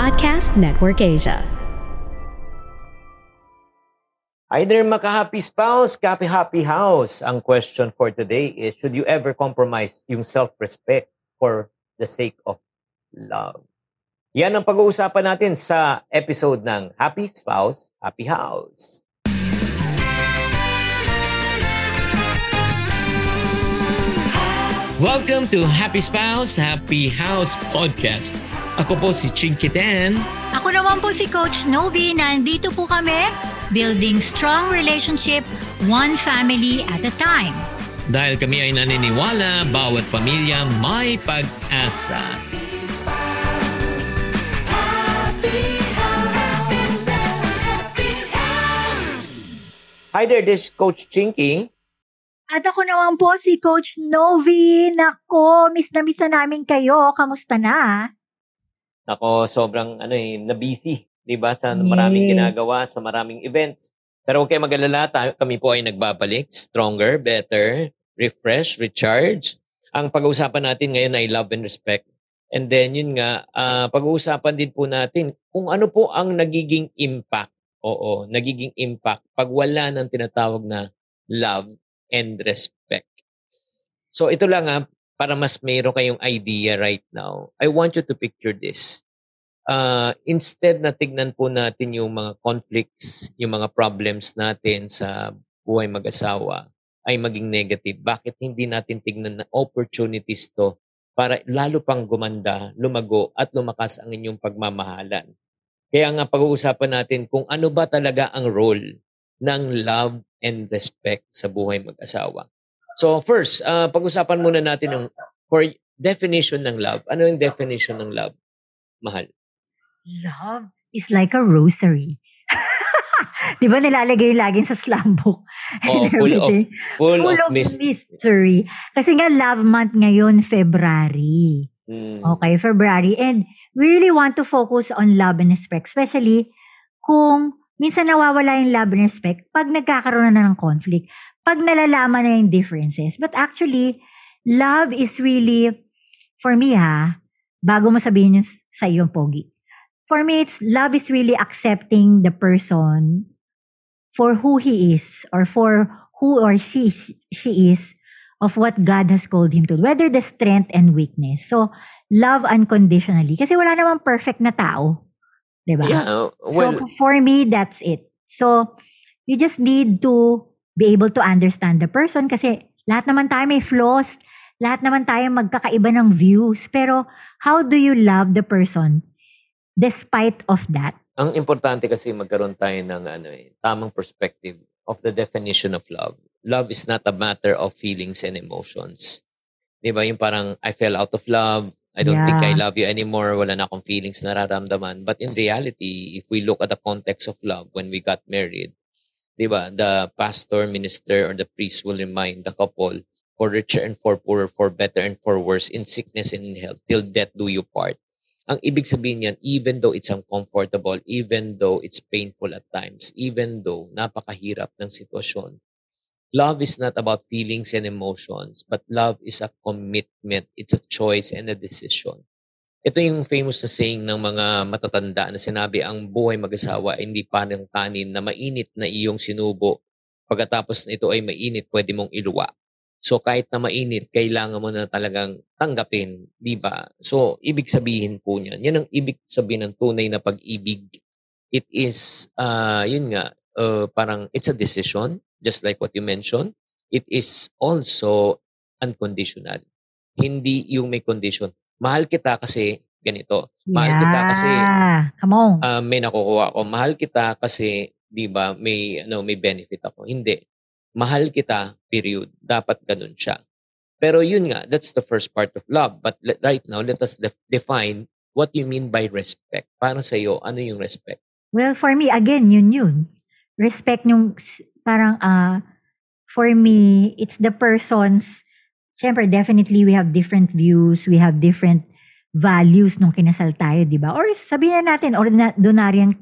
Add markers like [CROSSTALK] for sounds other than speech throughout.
Podcast Network Asia. Either maka-happy spouse, happy-happy house. Ang question for today is, should you ever compromise yung self-respect for the sake of love? Yan ang pag-uusapan natin sa episode ng Happy Spouse, Happy House. Welcome to Happy Spouse, Happy House Podcast. Ako po si Chinky Dan. Ako naman po si Coach Novi. Nandito po kami, building strong relationship, one family at a time. Dahil kami ay naniniwala, bawat pamilya may pag-asa. Hi there, this is Coach Chinky. At ako naman po si Coach Novi. Nako, miss na miss na namin kayo. Kamusta na? Ako, sobrang ano eh, na-busy. Di ba? Sa maraming Yes. ginagawa, sa maraming events. Pero kayo mag-alala, tayo- kami po ay nagbabalik. Stronger, better, refresh, recharge. Ang pag-uusapan natin ngayon ay love and respect. And then, yun nga, ah, pag-uusapan din po natin kung ano po ang nagiging impact. Oo, nagiging impact pag wala ng tinatawag na love and respect. So ito lang ha, para mas mayroon kayong idea right now. I want you to picture this uh, instead na tignan po natin yung mga conflicts, yung mga problems natin sa buhay mag-asawa ay maging negative. Bakit hindi natin tignan na opportunities to para lalo pang gumanda, lumago at lumakas ang inyong pagmamahalan? Kaya nga pag-uusapan natin kung ano ba talaga ang role ng love and respect sa buhay mag-asawa. So first, uh, pag-usapan muna natin ng for definition ng love. Ano yung definition ng love? Mahal. Love is like a rosary. [LAUGHS] Di ba nilalagay laging sa slam book? [LAUGHS] Oh, full of full, Full of, of mist. mystery. Kasi nga love month ngayon, February. Mm. Okay, February. And we really want to focus on love and respect. Especially kung minsan nawawala yung love and respect pag nagkakaroon na ng conflict. Pag nalalaman na yung differences. But actually, love is really, for me ha, bago mo sabihin yung sa iyo, Pogi. For me, it's love is really accepting the person for who he is or for who or she she is of what God has called him to. Whether the strength and weakness. So, love unconditionally. Kasi wala namang perfect na tao. 'Di ba? Yeah, well, so, for me, that's it. So, you just need to be able to understand the person kasi lahat naman tayo may flaws. Lahat naman tayo magkakaiba ng views. Pero, how do you love the person despite of that? ang importante kasi magkaroon tayo ng ano eh, tamang perspective of the definition of love. Love is not a matter of feelings and emotions. 'Di ba? Yung parang I fell out of love, I don't think I Yeah. love you anymore, wala na akong feelings na nararamdaman. But in reality, if we look at the context of love when we got married, 'di ba? The pastor, minister or the priest will remind the couple for richer and for poorer, for better and for worse, in sickness and in health, till death do you part. Ang ibig sabihin niyan, even though it's uncomfortable, even though it's painful at times, even though napakahirap ng sitwasyon, love is not about feelings and emotions, but love is a commitment. It's a choice and a decision. Ito yung famous na saying ng mga matatanda na sinabi, ang buhay mag-asawa ay hindi parang kanin na mainit na iyong sinubo. Pagkatapos na ito ay mainit, pwede mong iluwa. So kahit na mainit, kailangan mo na talagang tanggapin, di ba? So ibig sabihin po niyan, yan ang ibig sabihin ng tunay na pag-ibig. It is, uh, yun nga, uh, parang it's a decision, just like what you mentioned. It is also unconditional. Hindi yung may condition. Mahal kita kasi ganito. Mahal kita kasi Yeah. Come on. uh, may nakukuha ako. Mahal kita kasi, di ba, may, ano, may benefit ako. Hindi. Mahal kita, period. Dapat ganun siya. Pero yun nga, that's the first part of love. But le- right now, let us def- define what you mean by respect. Para sa iyo, ano yung respect? Well, for me, again, yun yun. Respect yung parang, ah, for me, it's the person's, syempre, definitely we have different views, we have different values nung kinasal tayo, di ba? Or sabihin na natin, ordinaryong,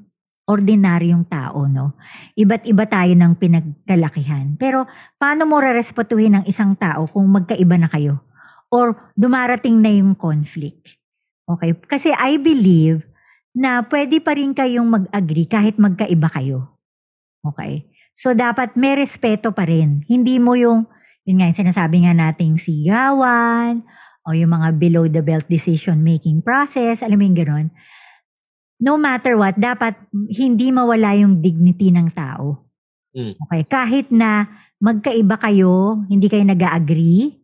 ordinaryong tao, no? Iba't iba tayo ng pinagkalakihan. Pero, paano mo rerespetuhin ang isang tao kung magkaiba na kayo? Or dumarating na yung conflict? Okay? Kasi I believe na pwede pa rin kayong mag-agree kahit magkaiba kayo. Okay? So, dapat may respeto pa rin. Hindi mo yung, yun nga, yung sinasabi nga nating sigawan, o yung mga below the belt decision making process, alam mo yung gano'n. No matter what, dapat hindi mawala yung dignity ng tao. Mm. Okay, kahit na magkaiba kayo, hindi kayo nag-agree,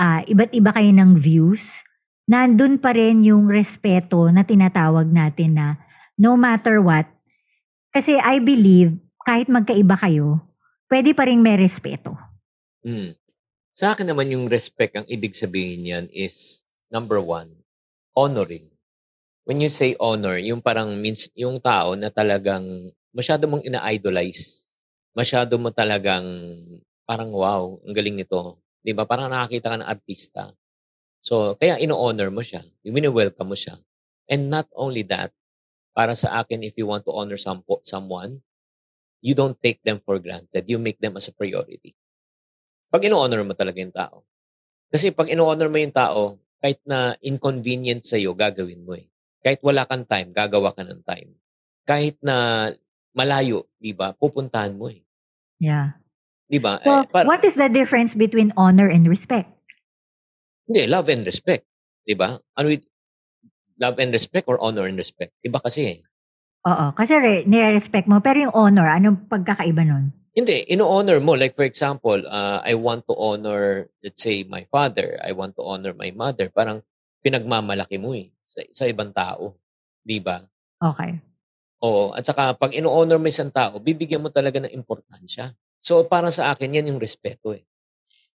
ah iba't iba kayo ng views, nandun pa rin yung respeto na tinatawag natin na no matter what, kasi I believe, kahit magkaiba kayo, pwede pa rin may respeto. Mm. Sa akin naman yung respect, ang ibig sabihin niyan is, number one, honoring. When you say honor, yung parang means, yung tao na talagang masyado mong ina-idolize. Masyado mo talagang parang wow, ang galing nito. 'Di ba? Parang nakakita ka ng artista. So, kaya ino-honor mo siya. Yung welcome mo siya. And not only that, para sa akin, if you want to honor some, someone, you don't take them for granted. You make them as a priority. Pag ino-honor mo talaga yung tao. Kasi pag ino-honor mo yung tao, kahit na inconvenient sa'yo, gagawin mo eh. Kahit wala kang time, gagawa ka ng time. Kahit na malayo, di ba, pupuntahan mo eh. Yeah. Di ba? So, eh, par- what is the difference between honor and respect? Hindi, love and respect. Di ba? Ano y- love and respect or honor and respect? Iba kasi eh. Oo, kasi re- nire-respect mo. Pero yung honor, anong pagkakaiba nun? Hindi, ino-honor mo. Like for example, uh, I want to honor, let's say, my father. I want to honor my mother. Parang pinagmamalaki mo eh sa, sa ibang tao. Di ba? Okay. Oo. At saka pag ino-honor mo isang tao, bibigyan mo talaga ng importansya. So para sa akin, yan yung respeto eh.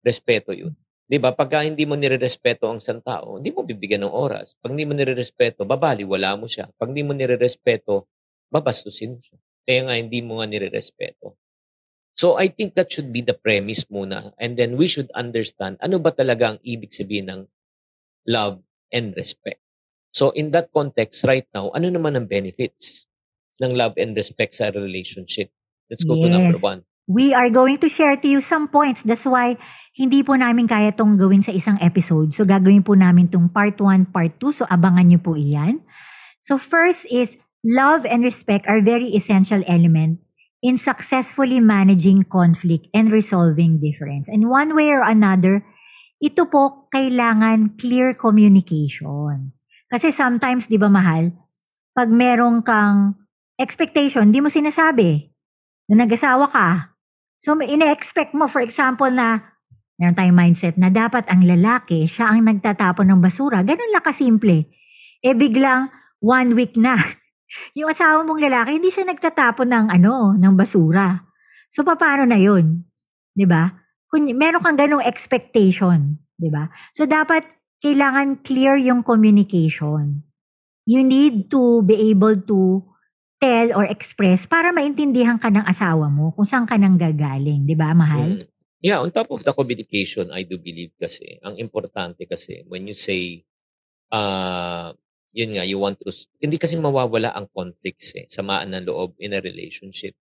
Respeto yun. Di ba? Pagka hindi mo nire-respeto ang isang tao, hindi mo bibigyan ng oras. Pag hindi mo nire-respeto, babali, wala mo siya. Pag hindi mo nire-respeto, babastusin mo siya. Kaya nga hindi mo nga nire-respeto. So I think that should be the premise muna. And then we should understand ano ba talaga ang ibig sabihin ng love and respect. So in that context right now, ano naman ang benefits ng love and respect sa relationship? Let's go to number Yes. one. We are going to share to you some points. That's why hindi po namin kaya tong gawin sa isang episode. So gagawin po namin tong part 1, part 2. So abangan nyo po iyan. So first is love and respect are very essential element in successfully managing conflict and resolving difference. And one way or another, ito po kailangan clear communication. Kasi sometimes, di ba mahal, pag merong kang expectation, di mo sinasabi na nag-asawa ka. So, may ine-expect mo, for example, na meron tayong mindset na dapat ang lalaki, siya ang nagtatapon ng basura. Ganun lang kasimple. Eh, biglang one week na. Yung asawa mong lalaki, hindi siya nagtatapon ng ano, ng basura. So, paano na yun? ba? Kung meron kang ganung expectation, ba? So, dapat kailangan clear yung communication. You need to be able to tell or express para maintindihan ka ng asawa mo kung saan ka nang gagaling, 'di ba, mahal? Mm. Yeah, on top of the communication, I do believe kasi, ang importante kasi, when you say, uh, yun nga, you want to, hindi kasi mawawala ang conflicts eh, samaan ng loob in a relationship.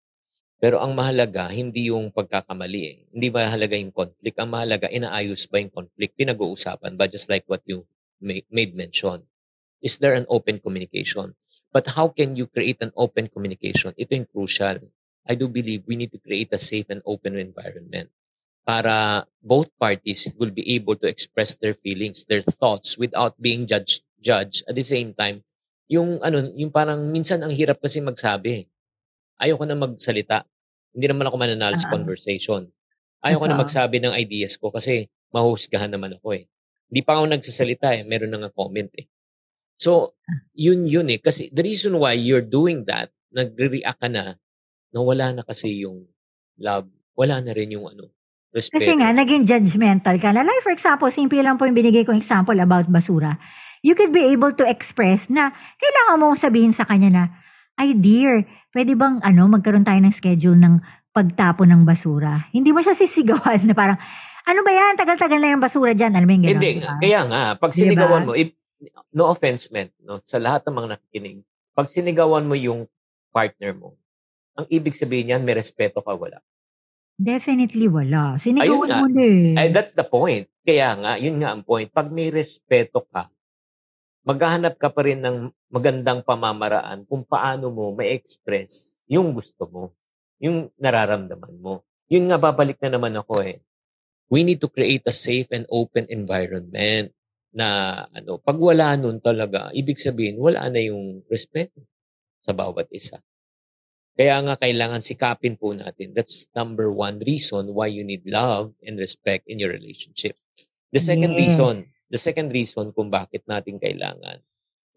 Pero ang mahalaga, hindi yung pagkakamali eh. Hindi mahalaga yung conflict. Ang mahalaga, inaayos ba yung conflict? Pinag-uusapan ba? Just like what you ma- made mention. Is there an open communication? But how can you create an open communication? Ito yung crucial. I do believe we need to create a safe and open environment para both parties will be able to express their feelings, their thoughts without being judged judge at the same time yung ano yung parang minsan ang hirap kasi magsabi. Ayoko na magsalita. Hindi naman ako mananalo sa Ah. conversation. Ayoko na Totoo. magsabi ng ideas ko kasi mahusgahan naman ako eh. Hindi pa ako nagsasalita eh. Meron na nga comment eh. So yun yun eh. Kasi the reason why you're doing that nagre-react ka na nawala na kasi yung love wala na rin yung ano respeto. Kasi nga, naging judgmental ka na. Like for example, simple lang po yung binigay kong example about basura. You could be able to express na kailangan mo sabihin sa kanya na, ay dear, pwede bang ano, magkaroon tayo ng schedule ng pagtapon ng basura? Hindi mo siya sisigawan [LAUGHS] na parang, ano ba yan? Tagal-tagal na yung basura dyan. Alam mo yung gano'n, Hindi, di ba? kaya nga, pag sinigawan mo, if, no offense meant, no, sa lahat ng mga nakikinig, pag sinigawan mo yung partner mo, ang ibig sabihin niyan, may respeto ka, wala. Definitely wala. Sinigawan mo na eh. Ay, that's the point. Kaya nga, yun nga ang point. Pag may respeto ka, maghahanap ka pa rin ng magandang pamamaraan kung paano mo ma-express yung gusto mo, yung nararamdaman mo. Yun nga, babalik na naman ako eh. We need to create a safe and open environment na ano, pag wala nun talaga, ibig sabihin, wala na yung respeto sa bawat isa. Kaya nga kailangan sikapin po natin. That's number one reason why you need love and respect in your relationship. The second Yes. reason, the second reason kung bakit natin kailangan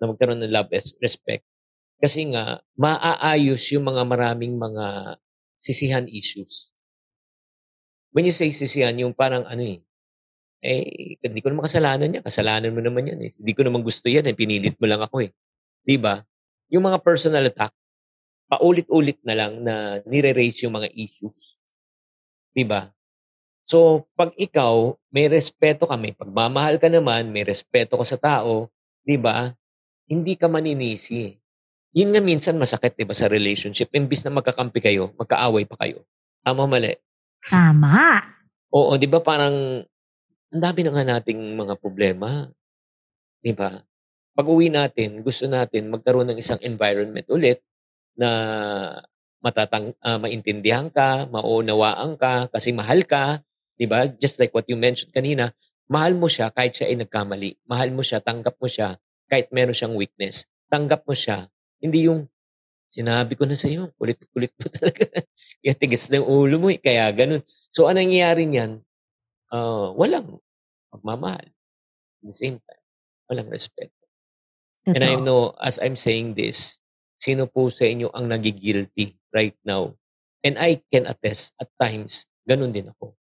na magkaroon ng love and respect. Kasi nga, maaayos yung mga maraming mga sisihan issues. When you say sisihan, yung parang ano eh, eh, hindi ko naman kasalanan yan. Kasalanan mo naman yan eh. Hindi ko naman gusto yan eh. Pinilit mo lang ako eh. Di ba? Yung mga personal attack, paulit-ulit na lang na nire-raise yung mga issues. Di ba? So, pag ikaw, may respeto ka, may pagmamahal ka naman, may respeto ka sa tao, di ba? Hindi ka maninisi. Yun nga minsan masakit, di ba, sa relationship. Imbis na magkakampi kayo, magkaaway pa kayo. Tama mali? Tama. Oo, di ba parang ang dami na nga nating mga problema. Di ba? Pag uwi natin, gusto natin magkaroon ng isang environment ulit na matatang, ah, maintindihan ka, maunawaan ka, kasi mahal ka. Di ba? Just like what you mentioned kanina, mahal mo siya kahit siya ay nagkamali. Mahal mo siya, tanggap mo siya kahit meron siyang weakness. Tanggap mo siya. Hindi yung sinabi ko na sa iyo, kulit-kulit mo [LAUGHS] talaga. Kaya tigas ng ulo mo eh. Kaya ganun. So, anong nangyayari niyan? Ah, walang pagmamahal. At the same time, walang respect. And I know, as I'm saying this, sino po sa inyo ang nagigilty right now? And I can attest, at times, ganun din ako.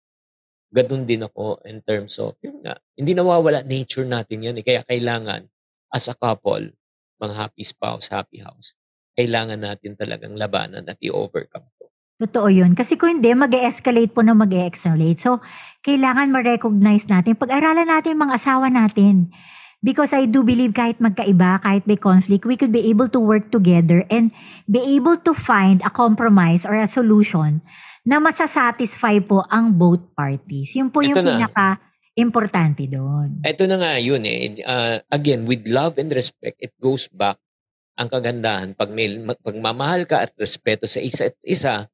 Ganun din ako in terms of, yun nga, hindi nawawala nature natin yan. Eh. Kaya kailangan, as a couple, mga happy spouse, happy house, kailangan natin talagang labanan at i-overcome to. Totoo yun. Kasi kung hindi, mag escalate po na mag escalate So, kailangan ma-recognize natin, pag-aralan natin mga asawa natin. Because I do believe kahit magkaiba, kahit may conflict, we could be able to work together and be able to find a compromise or a solution na masasatisfy po ang both parties. Yun po yung na. pinaka-importante doon. Ito na nga yun eh. Uh, again, with love and respect, it goes back ang kagandahan. Pag may pagmamahal ka at respeto sa isa't isa,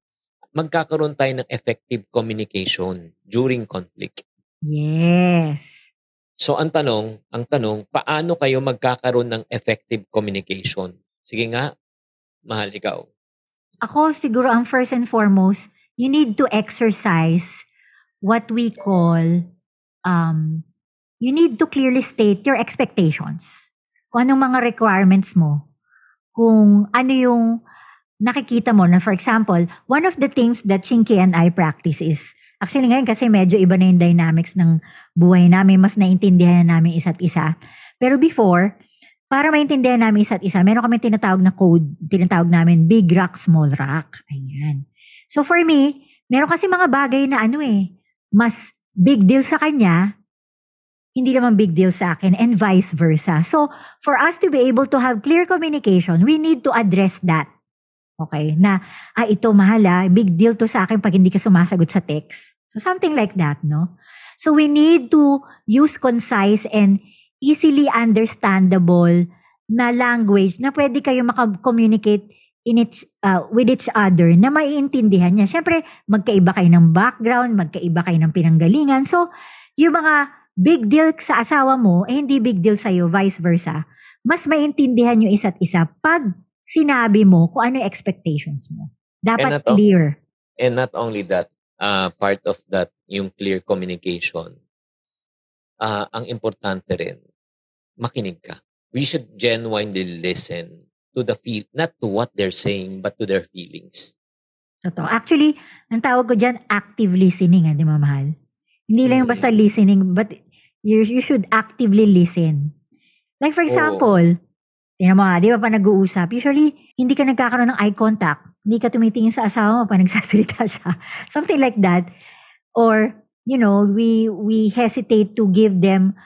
magkakaroon tayo ng effective communication during conflict. Yes. So ang tanong, ang tanong, paano kayo magkakaroon ng effective communication? Sige nga, mahal ikaw. Ako siguro ang first and foremost, you need to exercise what we call um you need to clearly state your expectations. Kung anong mga requirements mo. Kung ano yung nakikita mo na for example, one of the things that Chinky and I practice is actually ngayon kasi medyo iba na yung dynamics ng buhay namin, mas naintindihan na namin isa't isa. Pero before, para maintindihan namin isa't isa, meron kami tinatawag na code, tinatawag namin big rock, small rock. Ayan. So for me, meron kasi mga bagay na ano eh, mas big deal sa kanya, hindi naman big deal sa akin and vice versa. So for us to be able to have clear communication, we need to address that. Okay? Na, ah, ito mahala, big deal to sa akin pag hindi ka sumasagot sa text. So something like that, no? So we need to use concise and easily understandable na language na pwede kayo maka-communicate in each, uh, with each other na maiintindihan niya. Siyempre, magkaiba kayo ng background, magkaiba kayo ng pinanggalingan. So, yung mga big deal sa asawa mo, eh hindi big deal sa'yo, vice versa. Mas maintindihan yung isa't isa pag sinabi mo kung ano yung expectations mo. Dapat And clear. And not only that, uh, part of that, yung clear communication, uh, ang importante rin, makinig ka. We should genuinely listen to the feel, not to what they're saying, but to their feelings. Totoo. Actually, ang tawag ko dyan, active listening, ah, di ba, mahal? Hindi lang yung Mm. basta listening, but you, you should actively listen. Like for example, tingnan mo nga, di ba pa nag-uusap, usually, hindi ka nagkakaroon ng eye contact. Hindi ka tumitingin sa asawa mo pa [LAUGHS] nagsasalita siya. Something like that. Or, you know, we we hesitate to give them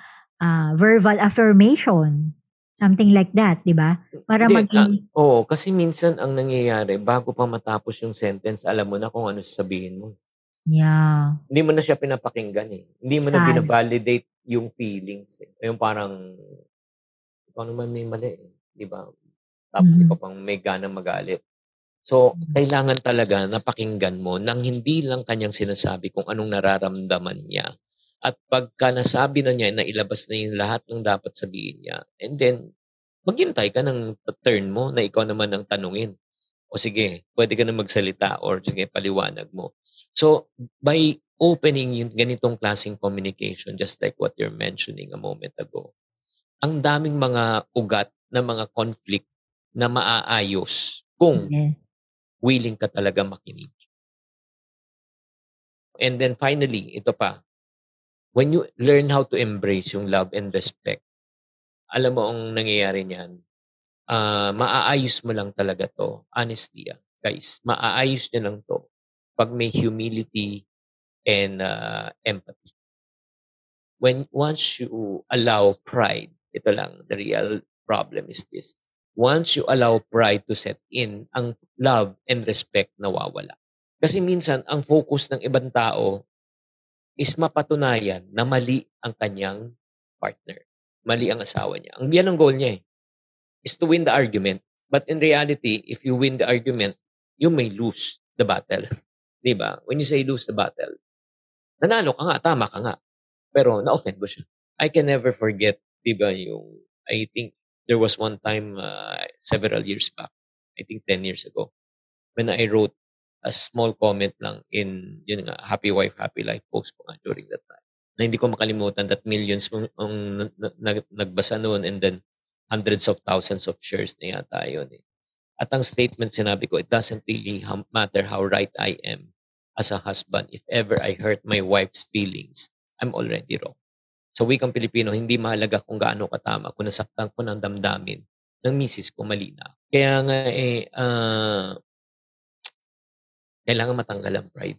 uh, verbal affirmation. Something like that, di ba? Para Hindi, maging... ah, Oo, kasi minsan ang nangyayari, bago pa matapos yung sentence, alam mo na kung ano sasabihin mo. yeah. Hindi mo na siya pinapakinggan eh. Hindi mo na Sad. binavalidate yung feelings eh. Yung parang, ikaw naman may mali. eh, Di ba? Tapos Mhm. ikaw pang may ganang magalit. So, kailangan talaga napakinggan mo nang hindi lang kanyang sinasabi kung anong nararamdaman niya. At pagka nasabi na niya na ilabas na yung lahat ng dapat sabihin niya, and then, maghintay ka ng turn mo na ikaw naman ang tanungin. O sige, pwede ka na magsalita or sige, paliwanag mo. So, by opening yung ganitong klaseng communication, just like what you're mentioning a moment ago, ang daming mga ugat na mga conflict na maaayos kung Yeah. Willing ka talaga makinig. And then finally, ito pa, when you learn how to embrace yung love and respect, alam mo ang nangyayari niyan, ah maaayos mo lang talaga to. Honestly, ah, guys, maaayos niyo lang to pag may humility and ah, empathy. When once you allow pride, ito lang, the real problem is this. Once you allow pride to set in, ang love and respect nawawala. Kasi minsan, ang focus ng ibang tao is mapatunayan na mali ang kanyang partner. Mali ang asawa niya. Ang yan ang goal niya eh. Is to win the argument. But in reality, if you win the argument, you may lose the battle. [LAUGHS] Di ba? When you say lose the battle, nanalo ka nga, tama ka nga. Pero na-offend mo siya. I can never forget, di ba, yung, I think there was one time uh, several years back, I think 10 years ago, when I wrote a small comment lang in, yun nga, Happy Wife, Happy Life post ko nga during that time. Na hindi ko makalimutan that millions ang, ang nag- nagbasa noon and then hundreds of thousands of shares na yata yun eh. At ang statement sinabi ko, it doesn't really matter how right I am as a husband. If ever I hurt my wife's feelings, I'm already wrong. Sa wikang Pilipino, hindi mahalaga kung gaano katama kung nasaktan ko ng damdamin ng misis ko mali na. Kaya nga eh, ah, kailangan matanggal ang pride.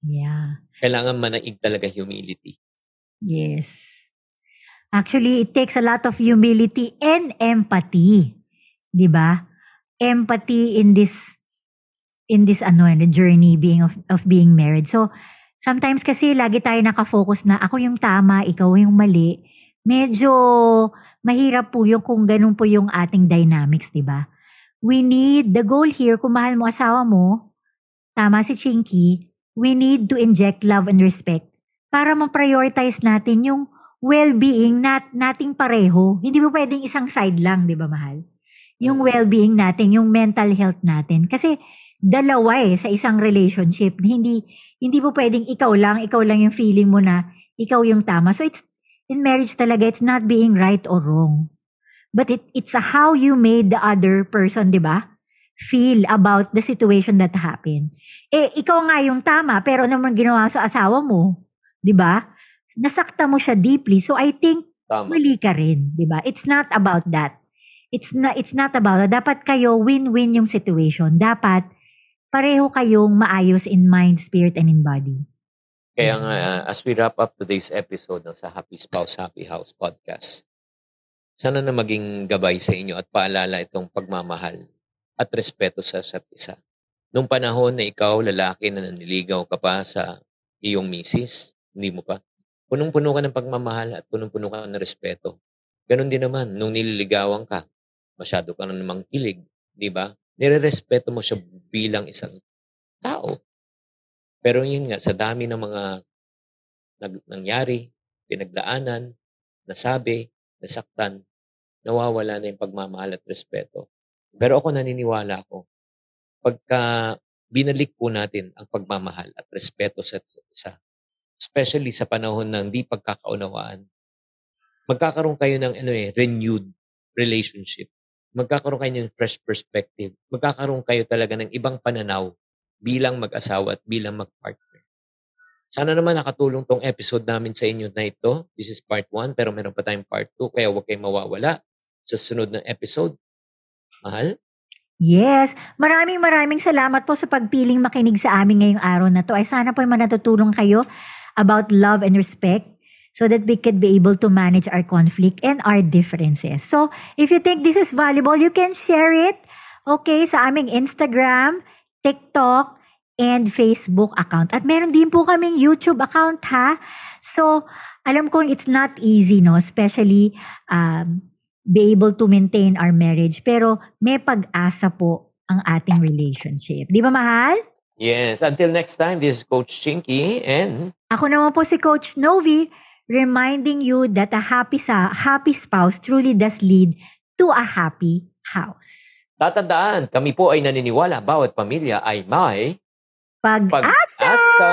Yeah. Kailangan manaig talaga humility. Yes. Actually, it takes a lot of humility and empathy. 'Di ba? Empathy in this in this ano the journey being of of being married. So, sometimes kasi lagi tayo nakafocus na ako yung tama, ikaw yung mali. Medyo mahirap po yung kung ganun po yung ating dynamics, 'di ba? We need the goal here kung mahal mo asawa mo, tama si Chinky, we need to inject love and respect para ma-prioritize natin yung well-being nat nating pareho. Hindi mo pwedeng isang side lang, di ba mahal? Yung Mm. well-being natin, yung mental health natin. Kasi dalawa eh sa isang relationship. Hindi hindi mo pwedeng ikaw lang, ikaw lang yung feeling mo na ikaw yung tama. So it's in marriage talaga, it's not being right or wrong. But it it's a how you made the other person, di ba? Feel about the situation that happened. Eh, ikaw nga yung tama, pero ano naman ginawa sa asawa mo? Di ba? Nasakta mo siya deeply. So I think Tama. mali ka rin, 'di ba? It's not about that. It's not it's not about that. Dapat kayo win-win yung situation. Dapat pareho kayong maayos in mind, spirit and in body. Kaya nga, uh, as we wrap up today's episode ng sa Happy Spouse, Happy House podcast, sana na maging gabay sa inyo at paalala itong pagmamahal at respeto sa isa't isa. Nung panahon na ikaw, lalaki na naniligaw ka pa sa iyong misis, hindi mo pa, punong-puno ka ng pagmamahal at punong-puno ka ng respeto. Ganon din naman, nung nililigawan ka, masyado ka na namang kilig, di ba? Nire-respeto mo siya bilang isang tao. Pero yun nga, sa dami ng mga nag, nangyari, pinagdaanan, nasabi, nasaktan, nawawala na yung pagmamahal at respeto. Pero ako naniniwala ako, pagka binalik po natin ang pagmamahal at respeto sa isa, especially sa panahon ng di pagkakaunawaan, magkakaroon kayo ng ano eh, renewed relationship. Magkakaroon kayo ng fresh perspective. Magkakaroon kayo talaga ng ibang pananaw bilang mag-asawa at bilang mag-partner. Sana naman nakatulong tong episode namin sa inyo na ito. This is part 1 pero meron pa tayong part 2 kaya huwag kayong mawawala sa sunod na episode. Mahal? Yes, maraming maraming salamat po sa pagpiling makinig sa amin ngayong araw na to. Ay sana po ay manatutulong kayo about love and respect so that we could be able to manage our conflict and our differences. So, if you think this is valuable, you can share it, okay, sa aming Instagram, TikTok, and Facebook account. At meron din po kaming YouTube account, ha? So, alam kong it's not easy, no? Especially, um, be able to maintain our marriage. Pero may pag-asa po ang ating relationship. Di ba, mahal? Yes. Until next time, this is Coach Chinky and Ako naman po si Coach Novi, reminding you that a happy, sa happy spouse truly does lead to a happy house. tatandaan, kami po ay naniniwala bawat pamilya ay may Pag-asa! Pag-asa.